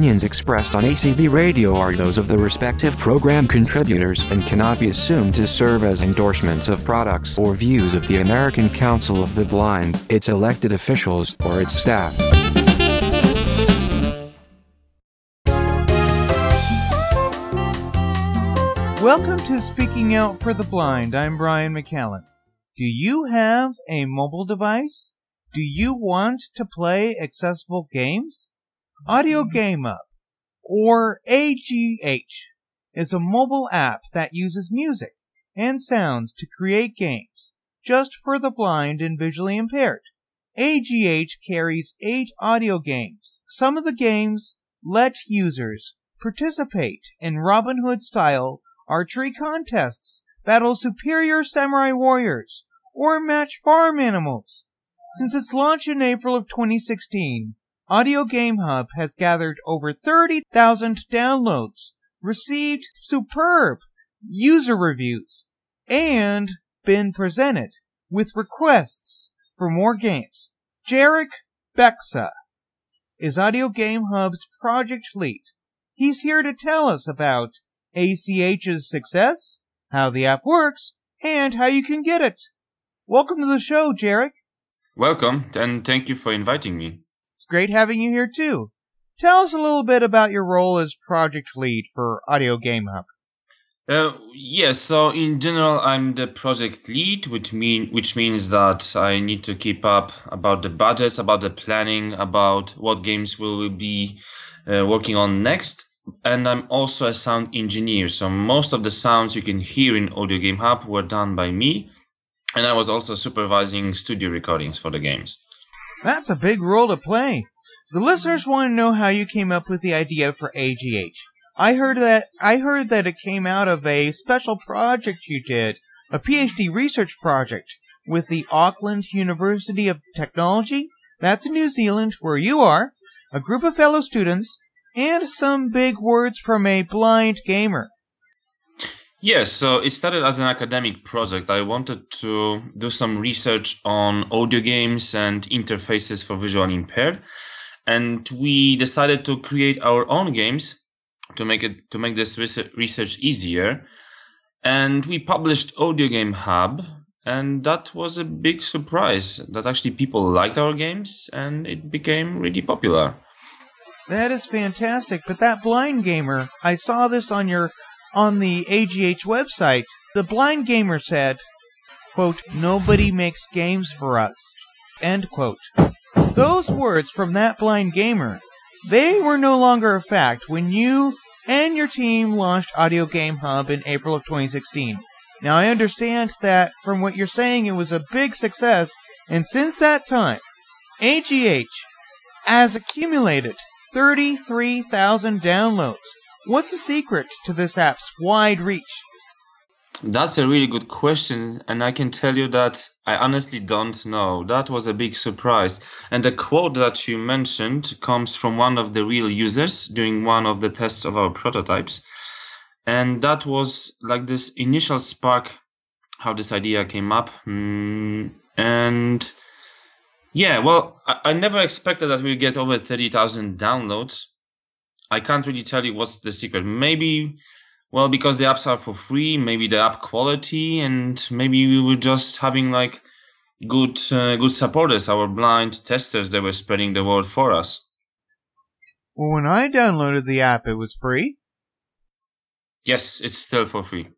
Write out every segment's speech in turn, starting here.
opinions expressed on ACB Radio are those of the respective program contributors and cannot be assumed to serve as endorsements of products or views of the American Council of the Blind, its elected officials, or its staff. Welcome to Speaking Out for the Blind. I'm Brian McCallan. Do you have a mobile device? Do you want to play accessible games? Audio Game Hub, or AGH, is a mobile app that uses music and sounds to create games just for the blind and visually impaired. AGH carries eight audio games. Some of the games let users participate in Robin Hood style archery contests, battle superior samurai warriors, or match farm animals. Since its launch in April of 2016, Audio Game Hub has gathered over 30,000 downloads, received superb user reviews, and been presented with requests for more games. Jarek Beksa is Audio Game Hub's project lead. He's here to tell us about AGH's success, how the app works, and how you can get it. Welcome to the show, Jarek. Welcome, and thank you for inviting me. Great having you here too. Tell us a little bit about your role as project lead for Audio Game Hub. Uh, yes, so in general, I'm the project lead, which mean which means that I need to keep up about the budgets, about the planning, about what games we will be uh, working on next. And I'm also a sound engineer, so most of the sounds you can hear in Audio Game Hub were done by me, and I was also supervising studio recordings for the games. That's a big role to play. The listeners want to know how you came up with the idea for AGH. I heard that I heard that it came out of a special project you did, a PhD research project with the Auckland University of Technology. That's in New Zealand, where you are, a group of fellow students, and some big words from a blind gamer. Yes, so it started as an academic project. I wanted to do some research on audio games and interfaces for visually impaired. And we decided to create our own games to make it to make this research easier. And we published Audio Game Hub, and that was a big surprise that actually people liked our games and it became really popular. That is fantastic. But that blind gamer, I saw this on your on the AGH website, the blind gamer said, quote, nobody makes games for us, end quote. Those words from that blind gamer, they were no longer a fact when you and your team launched Audio Game Hub in April of 2016. Now I understand that from what you're saying it was a big success, and since that time, AGH has accumulated 33,000 downloads. What's the secret to this app's wide reach? That's a really good question, and I can tell you that I honestly don't know. That was a big surprise. And the quote that you mentioned comes from one of the real users during one of the tests of our prototypes. And that was like this initial spark how this idea came up. Mm, and yeah, well, I, I never expected that we'd get over 30,000 downloads. I can't really tell you what's the secret. Maybe, well, because the apps are for free, maybe the app quality, and maybe we were just having like good uh, good supporters, our blind testers that were spreading the word for us. Well, when I downloaded the app, it was free. Yes, it's still for free.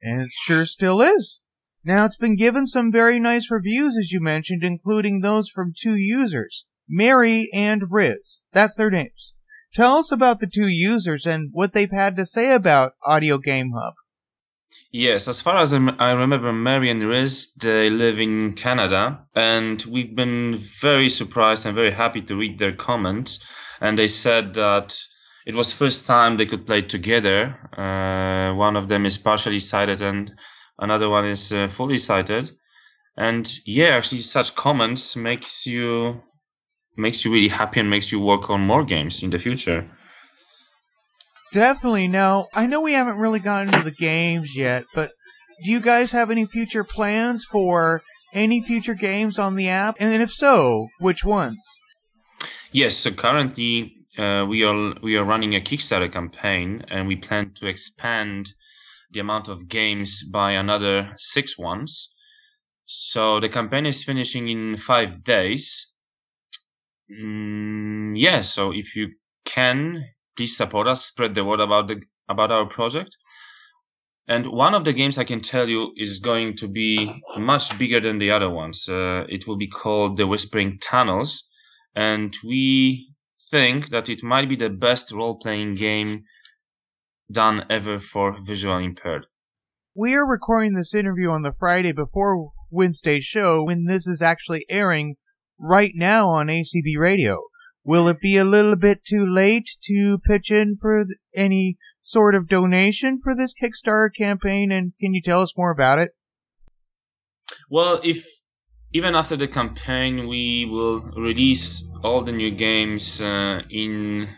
And it sure still is. Now, it's been given some very nice reviews, as you mentioned, including those from two users, Mary and Riz. That's their names. Tell us about the two users and what they've had to say about Audio Game Hub. Yes, as far as I remember, Mary and Riz, they live in Canada, and we've been very surprised and very happy to read their comments. And they said that it was first time they could play together. Uh, one of them is partially sighted, and another one is uh, fully sighted. And yeah, actually, such comments makes you makes you really happy and makes you work on more games in the future. Definitely. Now, I know we haven't really gotten to the games yet, but do you guys have any future plans for any future games on the app? And if so, which ones? Yes, so currently uh, we are we are running a Kickstarter campaign, and we plan to expand the amount of games by another six ones. So the campaign is finishing in five days. Mm, yeah, so if you can, please support us, spread the word about the about our project. And one of the games I can tell you is going to be much bigger than the other ones. Uh, it will be called The Whispering Tunnels, and we think that it might be the best role playing game done ever for visual impaired. We are recording this interview on the Friday before Wednesday's show when this is actually airing right now on ACB Radio. Will it be a little bit too late to pitch in for any sort of donation for this Kickstarter campaign? And can you tell us more about it? Well, if even after the campaign, we will release all the new games uh, in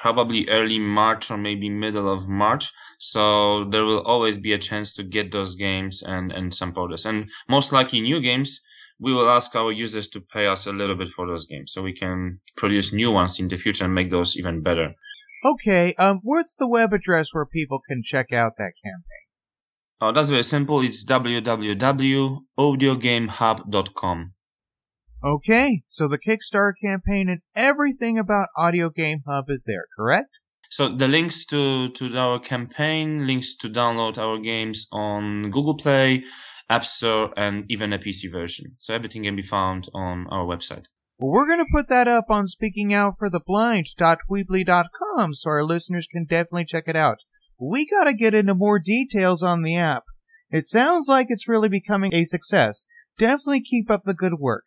probably early March or maybe middle of March. So there will always be a chance to get those games and, and support us. And most likely new games we will ask our users to pay us a little bit for those games so we can produce new ones in the future and make those even better. Okay, um, what's the web address where people can check out that campaign? Oh, that's very simple. It's www.audiogamehub.com. Okay, so the Kickstarter campaign and everything about Audio Game Hub is there, correct? So the links to, to our campaign, links to download our games on Google Play, App Store, and even a PC version. So everything can be found on our website. Well, we're going to put that up on speakingoutfortheblind.weebly.com so our listeners can definitely check it out. We got to get into more details on the app. It sounds like it's really becoming a success. Definitely keep up the good work.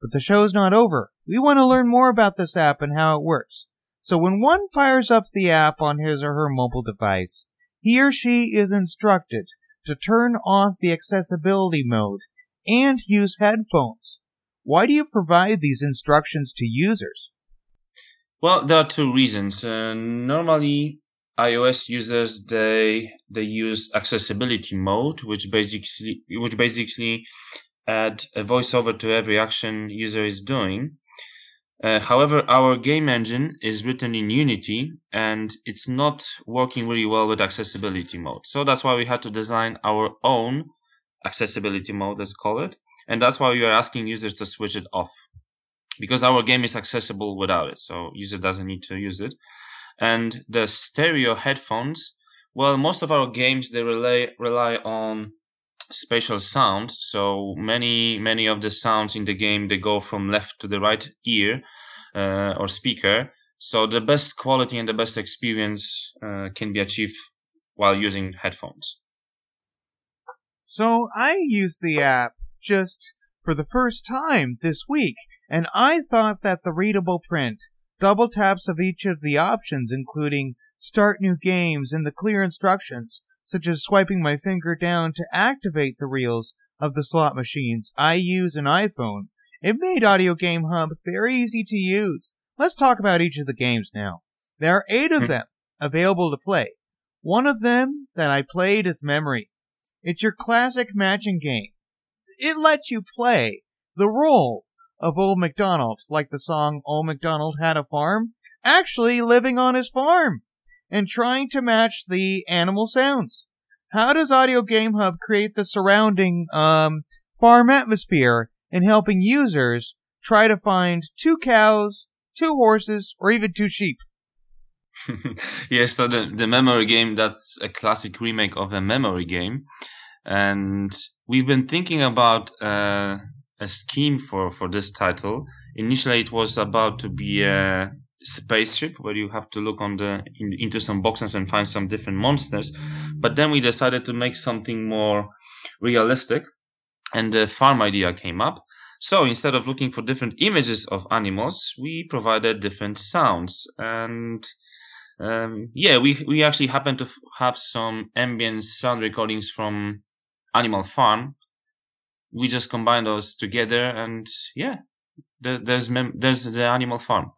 But the show's not over. We want to learn more about this app and how it works. So when one fires up the app on his or her mobile device, he or she is instructed to turn off the accessibility mode and use headphones. Why do you provide these instructions to users? Well, there are two reasons. Uh, normally, iOS users they they use accessibility mode, which basically which basically add a voiceover to every action user is doing. Uh, however, our game engine is written in Unity and it's not working really well with accessibility mode. So that's why we had to design our own accessibility mode, let's call it. And that's why we are asking users to switch it off because our game is accessible without it. So user doesn't need to use it. And the stereo headphones, well, most of our games, they rely, rely on spatial sound. So many many of the sounds in the game they go from left to the right ear uh, or speaker. So the best quality and the best experience uh, can be achieved while using headphones. So I used the app just for the first time this week, and I thought that the readable print, double taps of each of the options, including start new games and the clear instructions, such as swiping my finger down to activate the reels of the slot machines I use an iPhone. It made Audio Game Hub very easy to use. Let's talk about each of the games now. There are eight of hmm. them available to play. One of them that I played is Memory. It's your classic matching game. It lets you play the role of Old MacDonald, like the song Old MacDonald Had a Farm, actually living on his farm and trying to match the animal sounds. How does Audio Game Hub create the surrounding um, farm atmosphere in helping users try to find two cows, two horses, or even two sheep? yes, so the, the memory game, that's a classic remake of a memory game. And we've been thinking about uh, a scheme for, for this title. Initially, it was about to be a spaceship where you have to look on the in, into some boxes and find some different monsters. But then we decided to make something more realistic and the farm idea came up. So instead of looking for different images of animals we provided different sounds. And um, yeah we we actually happen to have some ambient sound recordings from animal farm. We just combine those together and yeah there's there's the animal farm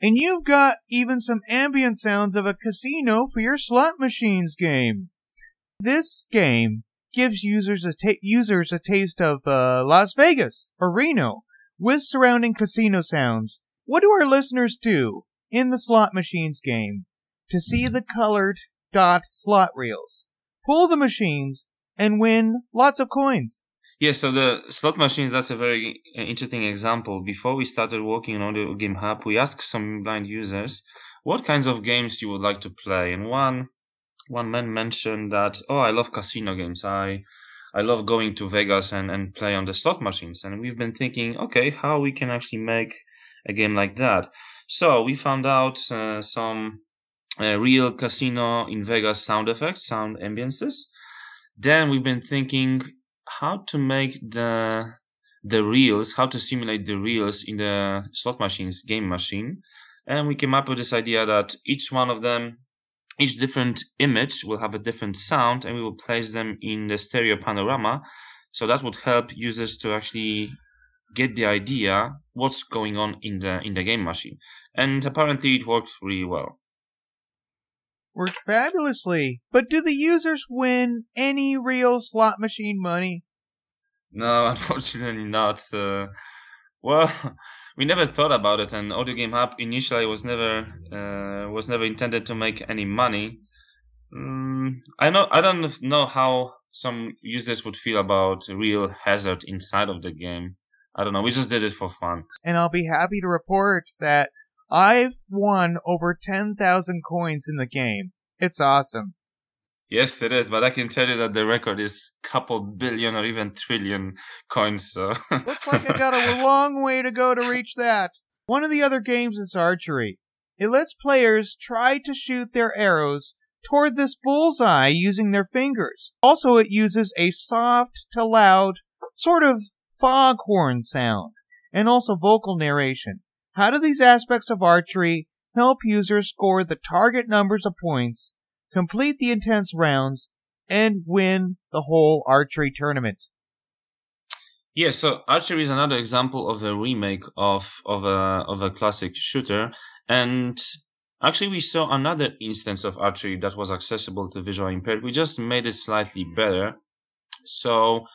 and you've got even some ambient sounds of a casino for your slot machines game. This game gives users a ta- users a taste of uh, Las Vegas or Reno with surrounding casino sounds. What do our listeners do in the slot machines game to see the colored dot slot reels, pull the machines, and win lots of coins. Yeah, so the slot machines, that's a very uh, interesting example. Before we started working on Audio Game Hub, we asked some blind users what kinds of games you would like to play. And one one man mentioned that, oh, I love casino games. I I love going to Vegas and, and play on the slot machines. And we've been thinking, okay, how we can actually make a game like that. So we found out uh, some uh, real casino in Vegas sound effects, sound ambiances. Then we've been thinking how to make the the reels, how to simulate the reels in the slot machines game machine. And we came up with this idea that each one of them, each different image will have a different sound and we will place them in the stereo panorama. So that would help users to actually get the idea what's going on in the in the game machine. And apparently it worked really well. Worked fabulously. But do the users win any real slot machine money? No, unfortunately not. Uh, well, we never thought about it, and Audio Game Hub initially was never uh, was never intended to make any money. Mm, I know I don't know how some users would feel about real hazard inside of the game. I don't know. We just did it for fun. And I'll be happy to report that I've won over 10,000 coins in the game. It's awesome. Yes, it is, but I can tell you that the record is couple billion or even trillion coins. So looks like I got a long way to go to reach that. One of the other games is archery. It lets players try to shoot their arrows toward this bullseye using their fingers. Also, it uses a soft to loud, sort of foghorn sound, and also vocal narration. How do these aspects of archery help users score the target numbers of points complete the intense rounds, and win the whole archery tournament. Yeah, so archery is another example of a remake of of a of a classic shooter, and actually we saw another instance of archery that was accessible to visual impaired. We just made it slightly better. So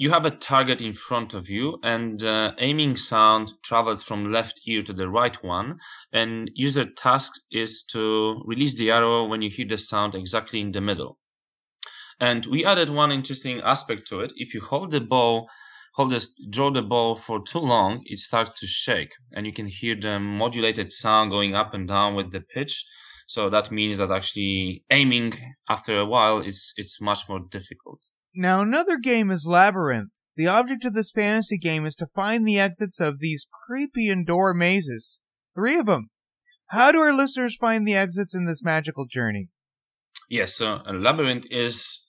you have a target in front of you and uh, aiming sound travels from left ear to the right one and user task is to release the arrow when you hear the sound exactly in the middle. And we added one interesting aspect to it. If you hold the bow hold this draw the bow for too long it starts to shake and you can hear the modulated sound going up and down with the pitch. So that means that actually aiming after a while is it's much more difficult now, another game is Labyrinth. The object of this fantasy game is to find the exits of these creepy indoor mazes. Three of them. How do our listeners find the exits in this magical journey? Yes, so a labyrinth is.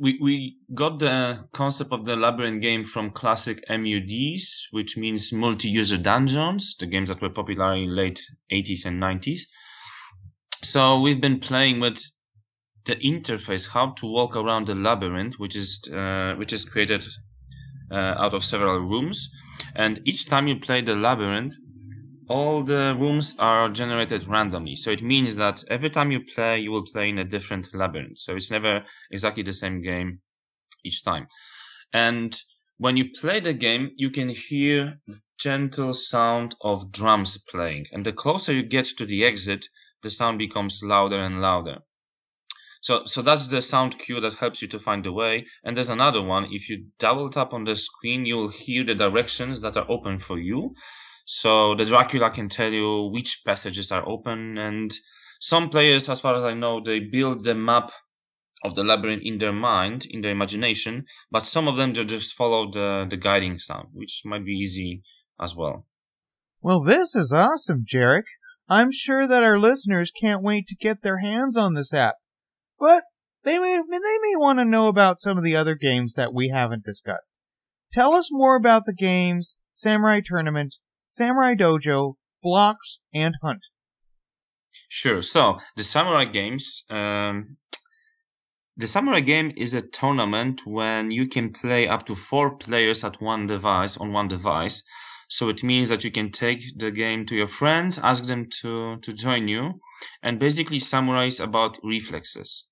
We, we got the concept of the labyrinth game from classic MUDs, which means multi user dungeons, the games that were popular in late 80s and 90s. So we've been playing with the interface how to walk around the labyrinth which is uh, which is created uh, out of several rooms. And each time you play the labyrinth all the rooms are generated randomly. So it means that every time you play you will play in a different labyrinth. So it's never exactly the same game each time. And when you play the game you can hear gentle sound of drums playing. And the closer you get to the exit the sound becomes louder and louder so, so that's the sound cue that helps you to find the way. And there's another one. If you double tap on the screen, you'll hear the directions that are open for you. So the Dracula can tell you which passages are open. And some players, as far as I know, they build the map of the labyrinth in their mind, in their imagination. But some of them just follow the, the guiding sound, which might be easy as well. Well, this is awesome, Jarek. I'm sure that our listeners can't wait to get their hands on this app. But they may, they may want to know about some of the other games that we haven't discussed. Tell us more about the games Samurai Tournament, Samurai Dojo, Blocks, and Hunt. Sure. So the Samurai games, um, the Samurai game is a tournament when you can play up to four players at one device on one device. So it means that you can take the game to your friends, ask them to to join you, and basically Samurai is about reflexes.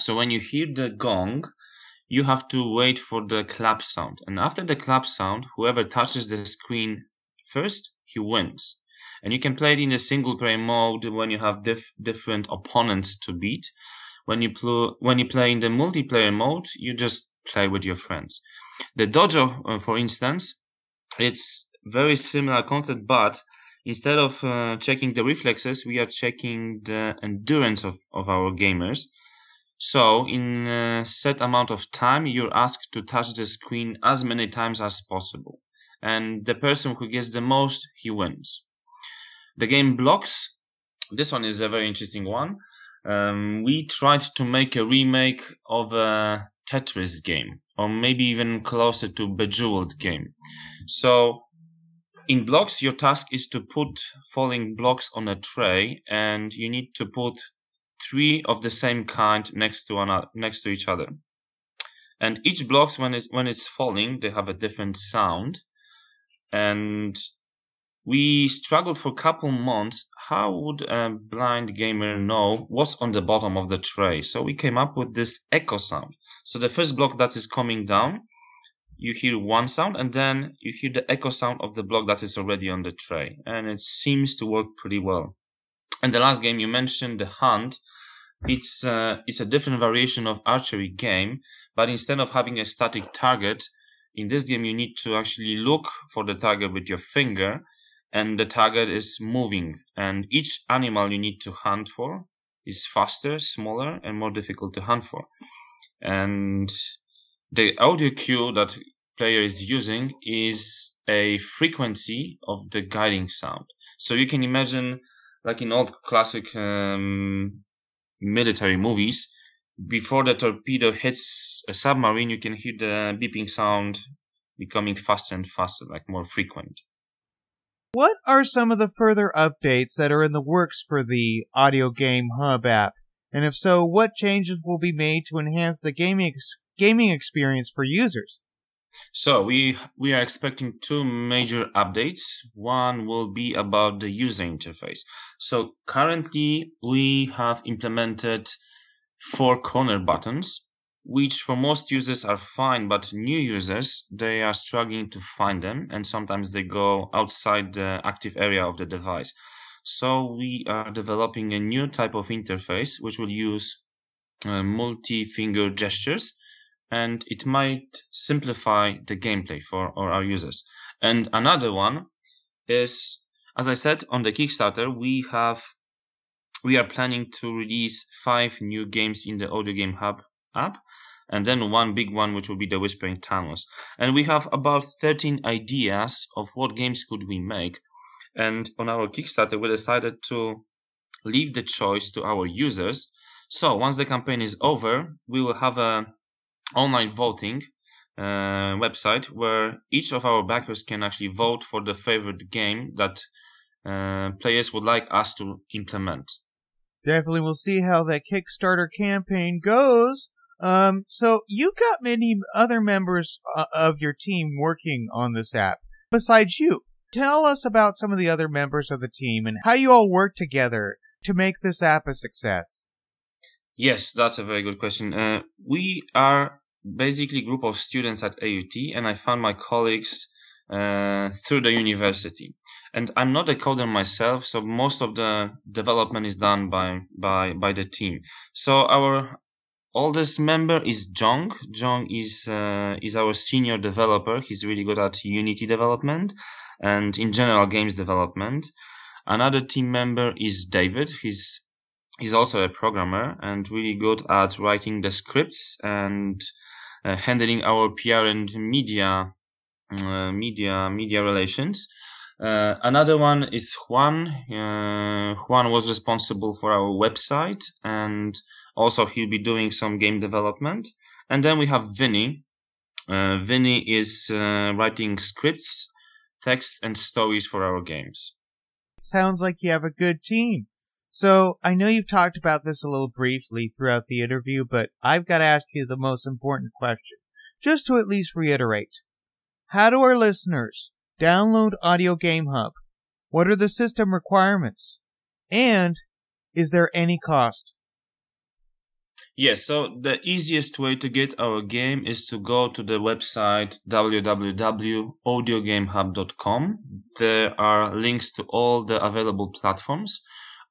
So when you hear the gong, you have to wait for the clap sound. And after the clap sound, whoever touches the screen first, he wins. And you can play it in a single player mode when you have diff- different opponents to beat. When you, pl- when you play in the multiplayer mode, you just play with your friends. The dojo, uh, for instance, it's very similar concept, but instead of uh, checking the reflexes, we are checking the endurance of, of our gamers. So, in a set amount of time, you're asked to touch the screen as many times as possible. And the person who gets the most, he wins. The game blocks. This one is a very interesting one. Um, we tried to make a remake of a Tetris game, or maybe even closer to Bejeweled game. So, in blocks, your task is to put falling blocks on a tray, and you need to put three of the same kind next to another, next to each other. And each blocks when it's when it's falling, they have a different sound. And we struggled for a couple months. How would a blind gamer know what's on the bottom of the tray? So we came up with this echo sound. So the first block that is coming down, you hear one sound, and then you hear the echo sound of the block that is already on the tray. And it seems to work pretty well. And the last game you mentioned, the Hunt, it's uh, it's a different variation of archery game, but instead of having a static target, in this game you need to actually look for the target with your finger, and the target is moving. And each animal you need to hunt for is faster, smaller, and more difficult to hunt for. And the audio cue that player is using is a frequency of the guiding sound. So you can imagine like in old classic um, military movies, before the torpedo hits a submarine, you can hear the beeping sound becoming faster and faster, like more frequent. What are some of the further updates that are in the works for the Audio Game Hub app? And if so, what changes will be made to enhance the gaming ex- gaming experience for users? So we we are expecting two major updates. One will be about the user interface. So currently we have implemented four corner buttons, which for most users are fine, but new users they are struggling to find them, and sometimes they go outside the active area of the device. So we are developing a new type of interface which will use uh, multi-finger gestures and it might simplify the gameplay for our users. And another one is, as I said, on the Kickstarter, we have we are planning to release five new games in the Audio Game Hub app, and then one big one which will be the Whispering Tunnels. And we have about 13 ideas of what games could we make. And on our Kickstarter, we decided to leave the choice to our users. So once the campaign is over, we will have a online voting uh, website where each of our backers can actually vote for the favorite game that uh, players would like us to implement. Definitely, we'll see how that Kickstarter campaign goes. Um, so you've got many other members uh, of your team working on this app besides you. Tell us about some of the other members of the team and how you all work together to make this app a success. Yes, that's a very good question. Uh, we are basically group of students at AUT, and I found my colleagues uh, through the university. And I'm not a coder myself, so most of the development is done by by by the team. So our oldest member is Jong. Jong is uh, is our senior developer. He's really good at Unity development and in general games development. Another team member is David. He's he's also a programmer and really good at writing the scripts and handling our PR and media uh, media media relations. Uh, another one is Juan. Uh, Juan was responsible for our website, and also he'll be doing some game development. And then we have Vinny. Uh, Vinny is uh, writing scripts, texts, and stories for our games. Sounds like you have a good team. So I know you've talked about this a little briefly throughout the interview, but I've got to ask you the most important question, just to at least reiterate. How do our listeners download Audio Game Hub? What are the system requirements? And is there any cost? Yes, so the easiest way to get our game is to go to the website www.audiogamehub.com. There are links to all the available platforms,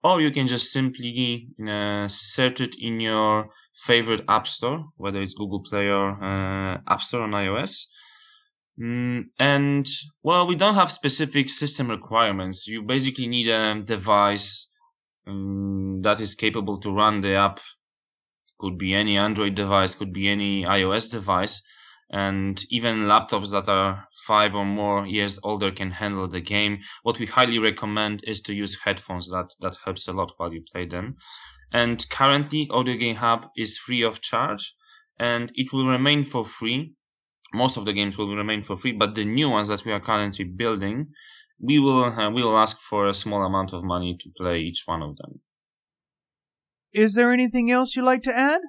or you can just simply uh, search it in your favorite app store, whether it's Google Play or uh, App Store on iOS. Mm, and well, we don't have specific system requirements. You basically need a device um, that is capable to run the app could be any Android device, could be any iOS device, and even laptops that are five or more years older can handle the game. What we highly recommend is to use headphones. That that helps a lot while you play them. And currently, Audio Game Hub is free of charge, and it will remain for free. Most of the games will remain for free, but the new ones that we are currently building, we will uh, we will ask for a small amount of money to play each one of them. Is there anything else you'd like to add?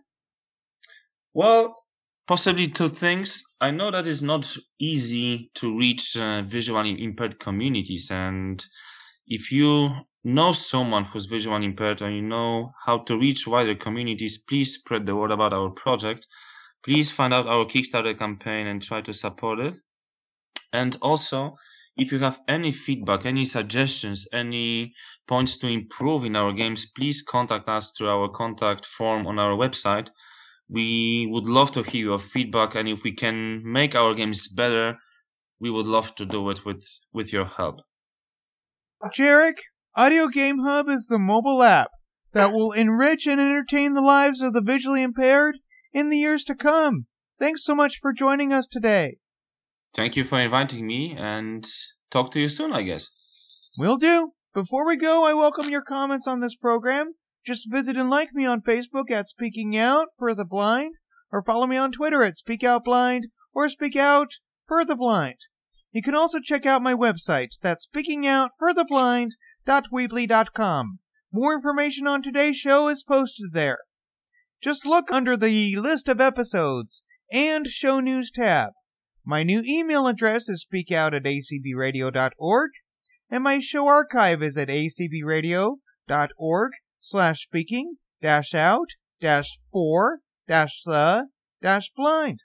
Well, possibly two things. I know that it's not easy to reach uh, visually impaired communities, and if you know someone who's visually impaired and you know how to reach wider communities, please spread the word about our project. Please find out our Kickstarter campaign and try to support it. And also, if you have any feedback, any suggestions, any points to improve in our games, please contact us through our contact form on our website. We would love to hear your feedback, and if we can make our games better, we would love to do it with, with your help. Jarek, Audio Game Hub is the mobile app that will enrich and entertain the lives of the visually impaired in the years to come. Thanks so much for joining us today. Thank you for inviting me and talk to you soon, I guess. We'll do. Before we go, I welcome your comments on this program. Just visit and like me on Facebook at Speaking Out for the Blind, or follow me on Twitter at Speak Out Blind or Speak Out for the Blind. You can also check out my website, that's speakingoutfortheblind.weebly.com. More information on today's show is posted there. Just look under the list of episodes and show news tab. My new email address is speakout at acbradio.org, and my show archive is at acbradio.org slash speaking dash out dash for dash the dash blind.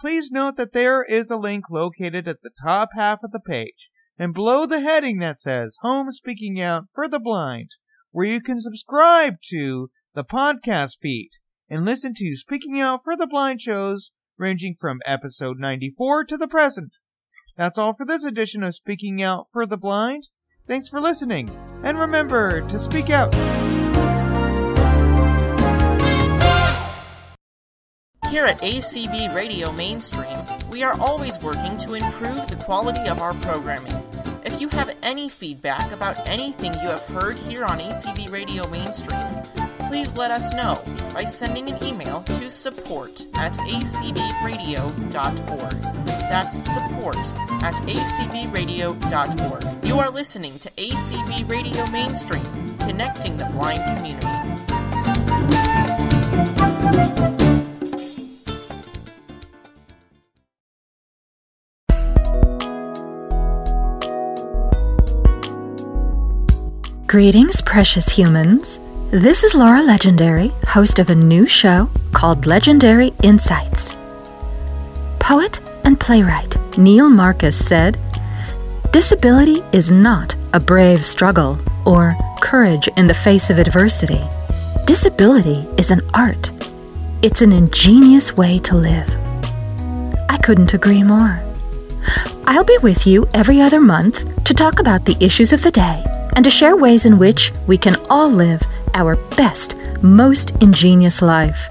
Please note that there is a link located at the top half of the page and below the heading that says Home Speaking Out for the Blind, where you can subscribe to the podcast feed and listen to Speaking Out for the Blind shows ranging from episode 94 to the present. That's all for this edition of Speaking Out for the Blind. Thanks for listening, and remember to speak out. Here at ACB Radio Mainstream, we are always working to improve the quality of our programming. If you have any feedback about anything you have heard here on ACB Radio Mainstream, please let us know by sending an email to support at acbradio.org. That's support at acbradio.org. You are listening to ACB Radio Mainstream, connecting the blind community. Greetings, precious humans. This is Laura Legendary, host of a new show called Legendary Insights. Poet and playwright Neil Marcus said, Disability is not a brave struggle or courage in the face of adversity. Disability is an art. It's an ingenious way to live. I couldn't agree more. I'll be with you every other month to talk about the issues of the day and to share ways in which we can all live our best, most ingenious life.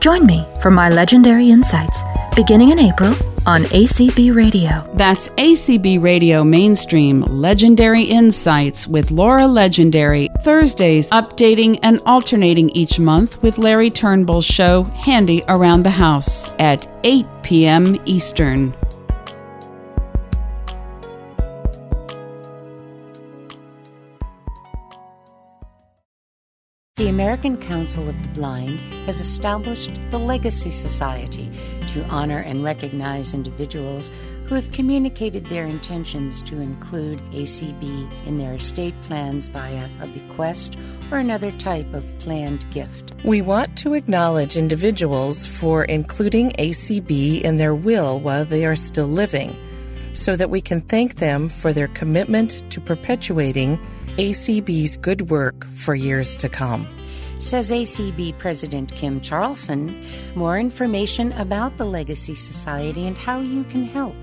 Join me for my legendary insights beginning in April on ACB Radio. That's ACB Radio Mainstream Legendary Insights with Laura Legendary. Thursdays, updating and alternating each month with Larry Turnbull's show Handy Around the House at 8 p.m. Eastern. The American Council of the Blind has established the Legacy Society to honor and recognize individuals who have communicated their intentions to include ACB in their estate plans via a bequest or another type of planned gift. We want to acknowledge individuals for including ACB in their will while they are still living, so that we can thank them for their commitment to perpetuating ACB's good work for years to come. Says ACB President Kim Charlson. More information about the Legacy Society and how you can help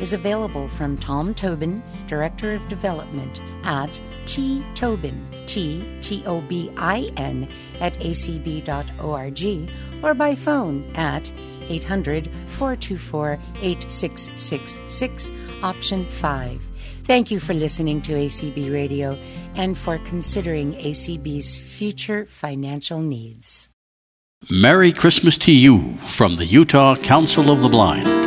is available from Tom Tobin, Director of Development, at ttobin, T T O B I N, at acb.org, or by phone at 800 424 8666, option 5. Thank you for listening to ACB Radio and for considering ACB's future financial needs. Merry Christmas to you from the Utah Council of the Blind.